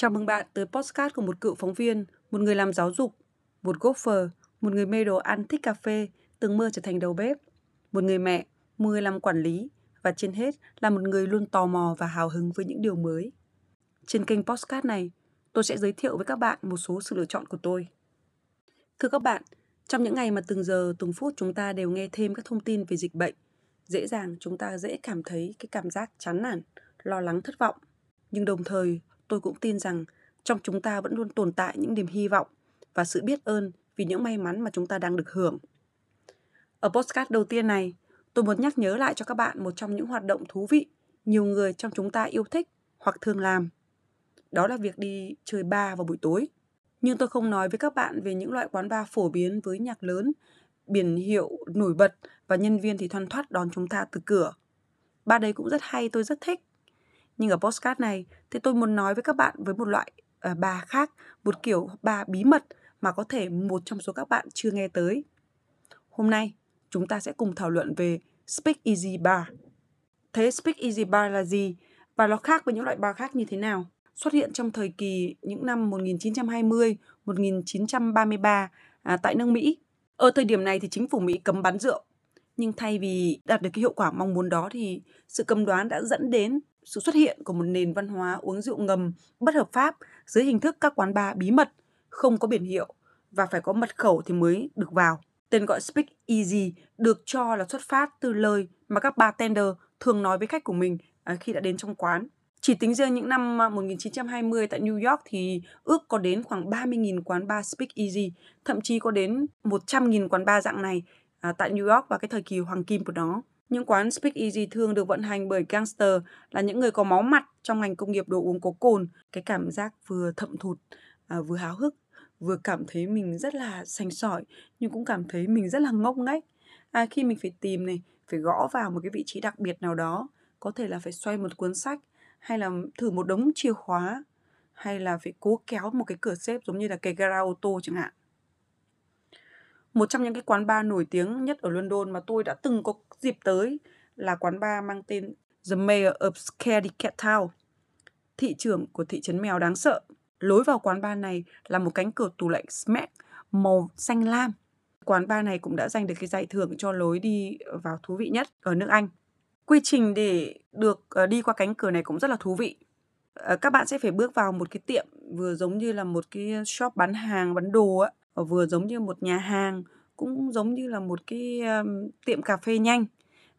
Chào mừng bạn tới podcast của một cựu phóng viên, một người làm giáo dục, một golfer, một người mê đồ ăn thích cà phê, từng mơ trở thành đầu bếp, một người mẹ, một người làm quản lý và trên hết là một người luôn tò mò và hào hứng với những điều mới. Trên kênh podcast này, tôi sẽ giới thiệu với các bạn một số sự lựa chọn của tôi. Thưa các bạn, trong những ngày mà từng giờ, từng phút chúng ta đều nghe thêm các thông tin về dịch bệnh, dễ dàng chúng ta dễ cảm thấy cái cảm giác chán nản, lo lắng thất vọng. Nhưng đồng thời, tôi cũng tin rằng trong chúng ta vẫn luôn tồn tại những niềm hy vọng và sự biết ơn vì những may mắn mà chúng ta đang được hưởng. Ở postcard đầu tiên này, tôi muốn nhắc nhớ lại cho các bạn một trong những hoạt động thú vị nhiều người trong chúng ta yêu thích hoặc thường làm. Đó là việc đi chơi bar vào buổi tối. Nhưng tôi không nói với các bạn về những loại quán bar phổ biến với nhạc lớn, biển hiệu nổi bật và nhân viên thì thoăn thoắt đón chúng ta từ cửa. Bar đấy cũng rất hay, tôi rất thích. Nhưng ở postcard này thì tôi muốn nói với các bạn với một loại uh, bà khác, một kiểu bà bí mật mà có thể một trong số các bạn chưa nghe tới. Hôm nay, chúng ta sẽ cùng thảo luận về Speak Easy Bar. Thế Speak Easy Bar là gì và nó khác với những loại bar khác như thế nào? Xuất hiện trong thời kỳ những năm 1920, 1933 à, tại nước Mỹ. Ở thời điểm này thì chính phủ Mỹ cấm bán rượu. Nhưng thay vì đạt được cái hiệu quả mong muốn đó thì sự cấm đoán đã dẫn đến sự xuất hiện của một nền văn hóa uống rượu ngầm bất hợp pháp dưới hình thức các quán bar bí mật, không có biển hiệu và phải có mật khẩu thì mới được vào. Tên gọi Speak Easy được cho là xuất phát từ lời mà các bartender thường nói với khách của mình à, khi đã đến trong quán. Chỉ tính riêng những năm à, 1920 tại New York thì ước có đến khoảng 30.000 quán bar Speak Easy, thậm chí có đến 100.000 quán bar dạng này à, tại New York vào cái thời kỳ hoàng kim của nó. Những quán Speak Easy thường được vận hành bởi gangster là những người có máu mặt trong ngành công nghiệp đồ uống có cồn. Cái cảm giác vừa thậm thụt, à, vừa háo hức, vừa cảm thấy mình rất là sành sỏi, nhưng cũng cảm thấy mình rất là ngốc nghếch. À, khi mình phải tìm này, phải gõ vào một cái vị trí đặc biệt nào đó, có thể là phải xoay một cuốn sách, hay là thử một đống chìa khóa, hay là phải cố kéo một cái cửa xếp giống như là cái gara ô tô chẳng hạn một trong những cái quán bar nổi tiếng nhất ở London mà tôi đã từng có dịp tới là quán bar mang tên The Mayor of Scaredy Cat Town, thị trưởng của thị trấn mèo đáng sợ. Lối vào quán bar này là một cánh cửa tủ lạnh Smack màu xanh lam. Quán bar này cũng đã giành được cái giải thưởng cho lối đi vào thú vị nhất ở nước Anh. Quy trình để được ờ, đi qua cánh cửa này cũng rất là thú vị. Ờ, các bạn sẽ phải bước vào một cái tiệm vừa giống như là một cái shop bán hàng, bán đồ á Ờ, vừa giống như một nhà hàng cũng giống như là một cái um, tiệm cà phê nhanh.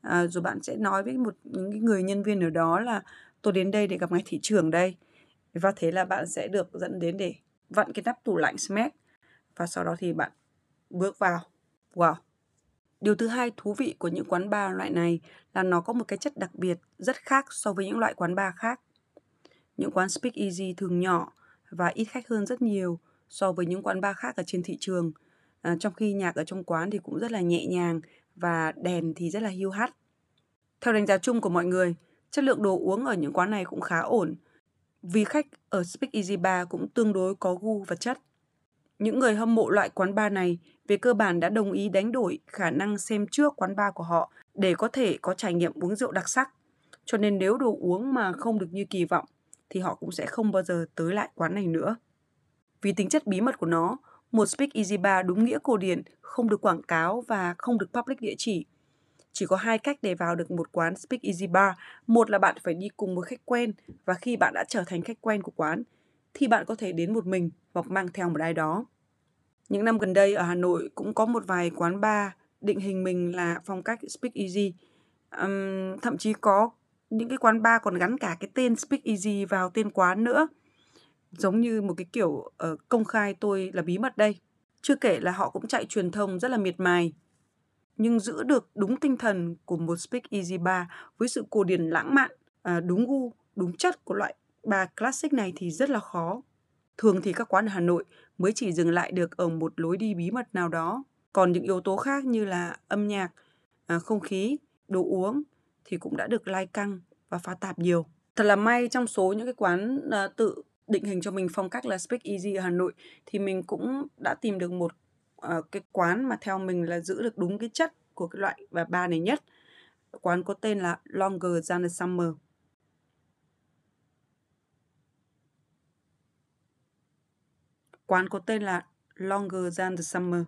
À, rồi bạn sẽ nói với một những người nhân viên ở đó là tôi đến đây để gặp ngài thị trường đây. Và thế là bạn sẽ được dẫn đến để vặn cái nắp tủ lạnh smack. Và sau đó thì bạn bước vào. Wow! Điều thứ hai thú vị của những quán bar loại này là nó có một cái chất đặc biệt rất khác so với những loại quán bar khác. Những quán speak easy thường nhỏ và ít khách hơn rất nhiều so với những quán bar khác ở trên thị trường. À, trong khi nhạc ở trong quán thì cũng rất là nhẹ nhàng và đèn thì rất là hiu hắt. Theo đánh giá chung của mọi người, chất lượng đồ uống ở những quán này cũng khá ổn. Vì khách ở Speak Easy Bar cũng tương đối có gu và chất. Những người hâm mộ loại quán bar này về cơ bản đã đồng ý đánh đổi khả năng xem trước quán bar của họ để có thể có trải nghiệm uống rượu đặc sắc. Cho nên nếu đồ uống mà không được như kỳ vọng thì họ cũng sẽ không bao giờ tới lại quán này nữa. Vì tính chất bí mật của nó, một Speak Easy Bar đúng nghĩa cổ điển không được quảng cáo và không được public địa chỉ. Chỉ có hai cách để vào được một quán Speak Easy Bar. Một là bạn phải đi cùng một khách quen và khi bạn đã trở thành khách quen của quán thì bạn có thể đến một mình hoặc mang theo một ai đó. Những năm gần đây ở Hà Nội cũng có một vài quán bar định hình mình là phong cách Speak Easy. Um, thậm chí có những cái quán bar còn gắn cả cái tên Speak Easy vào tên quán nữa giống như một cái kiểu uh, công khai tôi là bí mật đây. Chưa kể là họ cũng chạy truyền thông rất là miệt mài. Nhưng giữ được đúng tinh thần của một Speak Easy Bar với sự cổ điển lãng mạn, uh, đúng gu, đúng chất của loại bar classic này thì rất là khó. Thường thì các quán ở Hà Nội mới chỉ dừng lại được ở một lối đi bí mật nào đó. Còn những yếu tố khác như là âm nhạc, uh, không khí, đồ uống thì cũng đã được lai căng và pha tạp nhiều. Thật là may trong số những cái quán uh, tự định hình cho mình phong cách là Speak Easy ở Hà Nội thì mình cũng đã tìm được một uh, cái quán mà theo mình là giữ được đúng cái chất của cái loại và ba này nhất. Quán có tên là Longer Than the Summer. Quán có tên là Longer Than the Summer.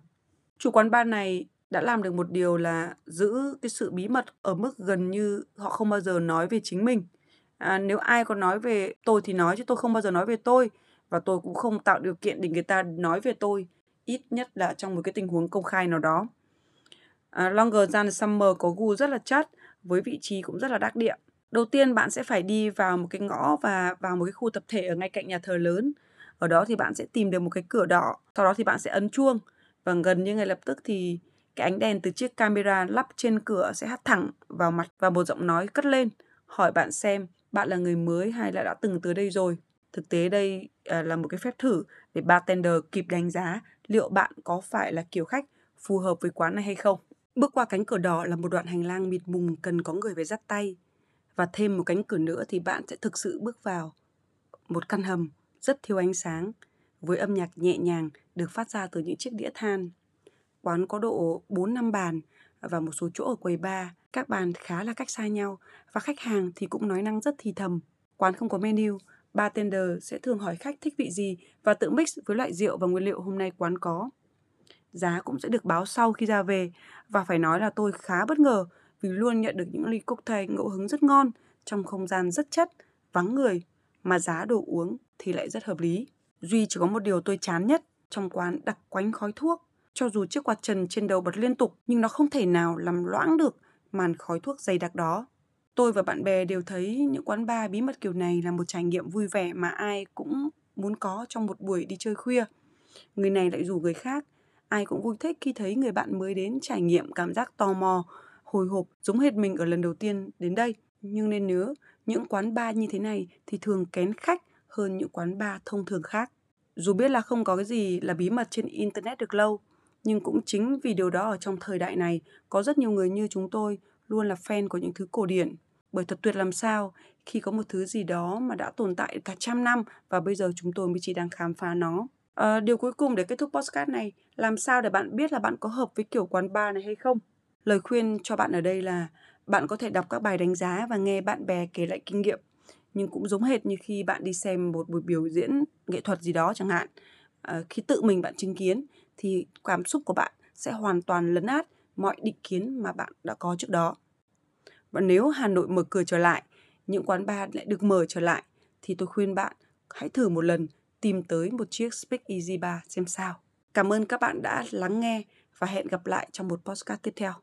Chủ quán bar này đã làm được một điều là giữ cái sự bí mật ở mức gần như họ không bao giờ nói về chính mình. À, nếu ai có nói về tôi thì nói chứ tôi không bao giờ nói về tôi và tôi cũng không tạo điều kiện để người ta nói về tôi ít nhất là trong một cái tình huống công khai nào đó. À, Longer Than Summer có gu rất là chất với vị trí cũng rất là đắc địa. Đầu tiên bạn sẽ phải đi vào một cái ngõ và vào một cái khu tập thể ở ngay cạnh nhà thờ lớn. Ở đó thì bạn sẽ tìm được một cái cửa đỏ, sau đó thì bạn sẽ ấn chuông và gần như ngay lập tức thì cái ánh đèn từ chiếc camera lắp trên cửa sẽ hắt thẳng vào mặt và một giọng nói cất lên hỏi bạn xem bạn là người mới hay là đã từng tới đây rồi. Thực tế đây à, là một cái phép thử để bartender kịp đánh giá liệu bạn có phải là kiểu khách phù hợp với quán này hay không. Bước qua cánh cửa đỏ là một đoạn hành lang mịt mùng cần có người phải dắt tay. Và thêm một cánh cửa nữa thì bạn sẽ thực sự bước vào một căn hầm rất thiếu ánh sáng, với âm nhạc nhẹ nhàng được phát ra từ những chiếc đĩa than. Quán có độ 4 năm bàn và một số chỗ ở quầy bar, các bàn khá là cách xa nhau và khách hàng thì cũng nói năng rất thì thầm. Quán không có menu, bartender sẽ thường hỏi khách thích vị gì và tự mix với loại rượu và nguyên liệu hôm nay quán có. Giá cũng sẽ được báo sau khi ra về và phải nói là tôi khá bất ngờ vì luôn nhận được những ly cocktail ngẫu hứng rất ngon trong không gian rất chất, vắng người mà giá đồ uống thì lại rất hợp lý. Duy chỉ có một điều tôi chán nhất trong quán đặc quánh khói thuốc. Cho dù chiếc quạt trần trên đầu bật liên tục nhưng nó không thể nào làm loãng được màn khói thuốc dày đặc đó. Tôi và bạn bè đều thấy những quán bar bí mật kiểu này là một trải nghiệm vui vẻ mà ai cũng muốn có trong một buổi đi chơi khuya. Người này lại rủ người khác. Ai cũng vui thích khi thấy người bạn mới đến trải nghiệm cảm giác tò mò, hồi hộp giống hệt mình ở lần đầu tiên đến đây. Nhưng nên nhớ, những quán bar như thế này thì thường kén khách hơn những quán bar thông thường khác. Dù biết là không có cái gì là bí mật trên Internet được lâu, nhưng cũng chính vì điều đó ở trong thời đại này, có rất nhiều người như chúng tôi luôn là fan của những thứ cổ điển. Bởi thật tuyệt làm sao khi có một thứ gì đó mà đã tồn tại cả trăm năm và bây giờ chúng tôi mới chỉ đang khám phá nó. À, điều cuối cùng để kết thúc podcast này, làm sao để bạn biết là bạn có hợp với kiểu quán bar này hay không? Lời khuyên cho bạn ở đây là bạn có thể đọc các bài đánh giá và nghe bạn bè kể lại kinh nghiệm nhưng cũng giống hệt như khi bạn đi xem một buổi biểu diễn nghệ thuật gì đó chẳng hạn à, khi tự mình bạn chứng kiến thì cảm xúc của bạn sẽ hoàn toàn lấn át mọi định kiến mà bạn đã có trước đó và nếu Hà Nội mở cửa trở lại, những quán bar lại được mở trở lại, thì tôi khuyên bạn hãy thử một lần tìm tới một chiếc Speak Easy Bar xem sao. Cảm ơn các bạn đã lắng nghe và hẹn gặp lại trong một podcast tiếp theo.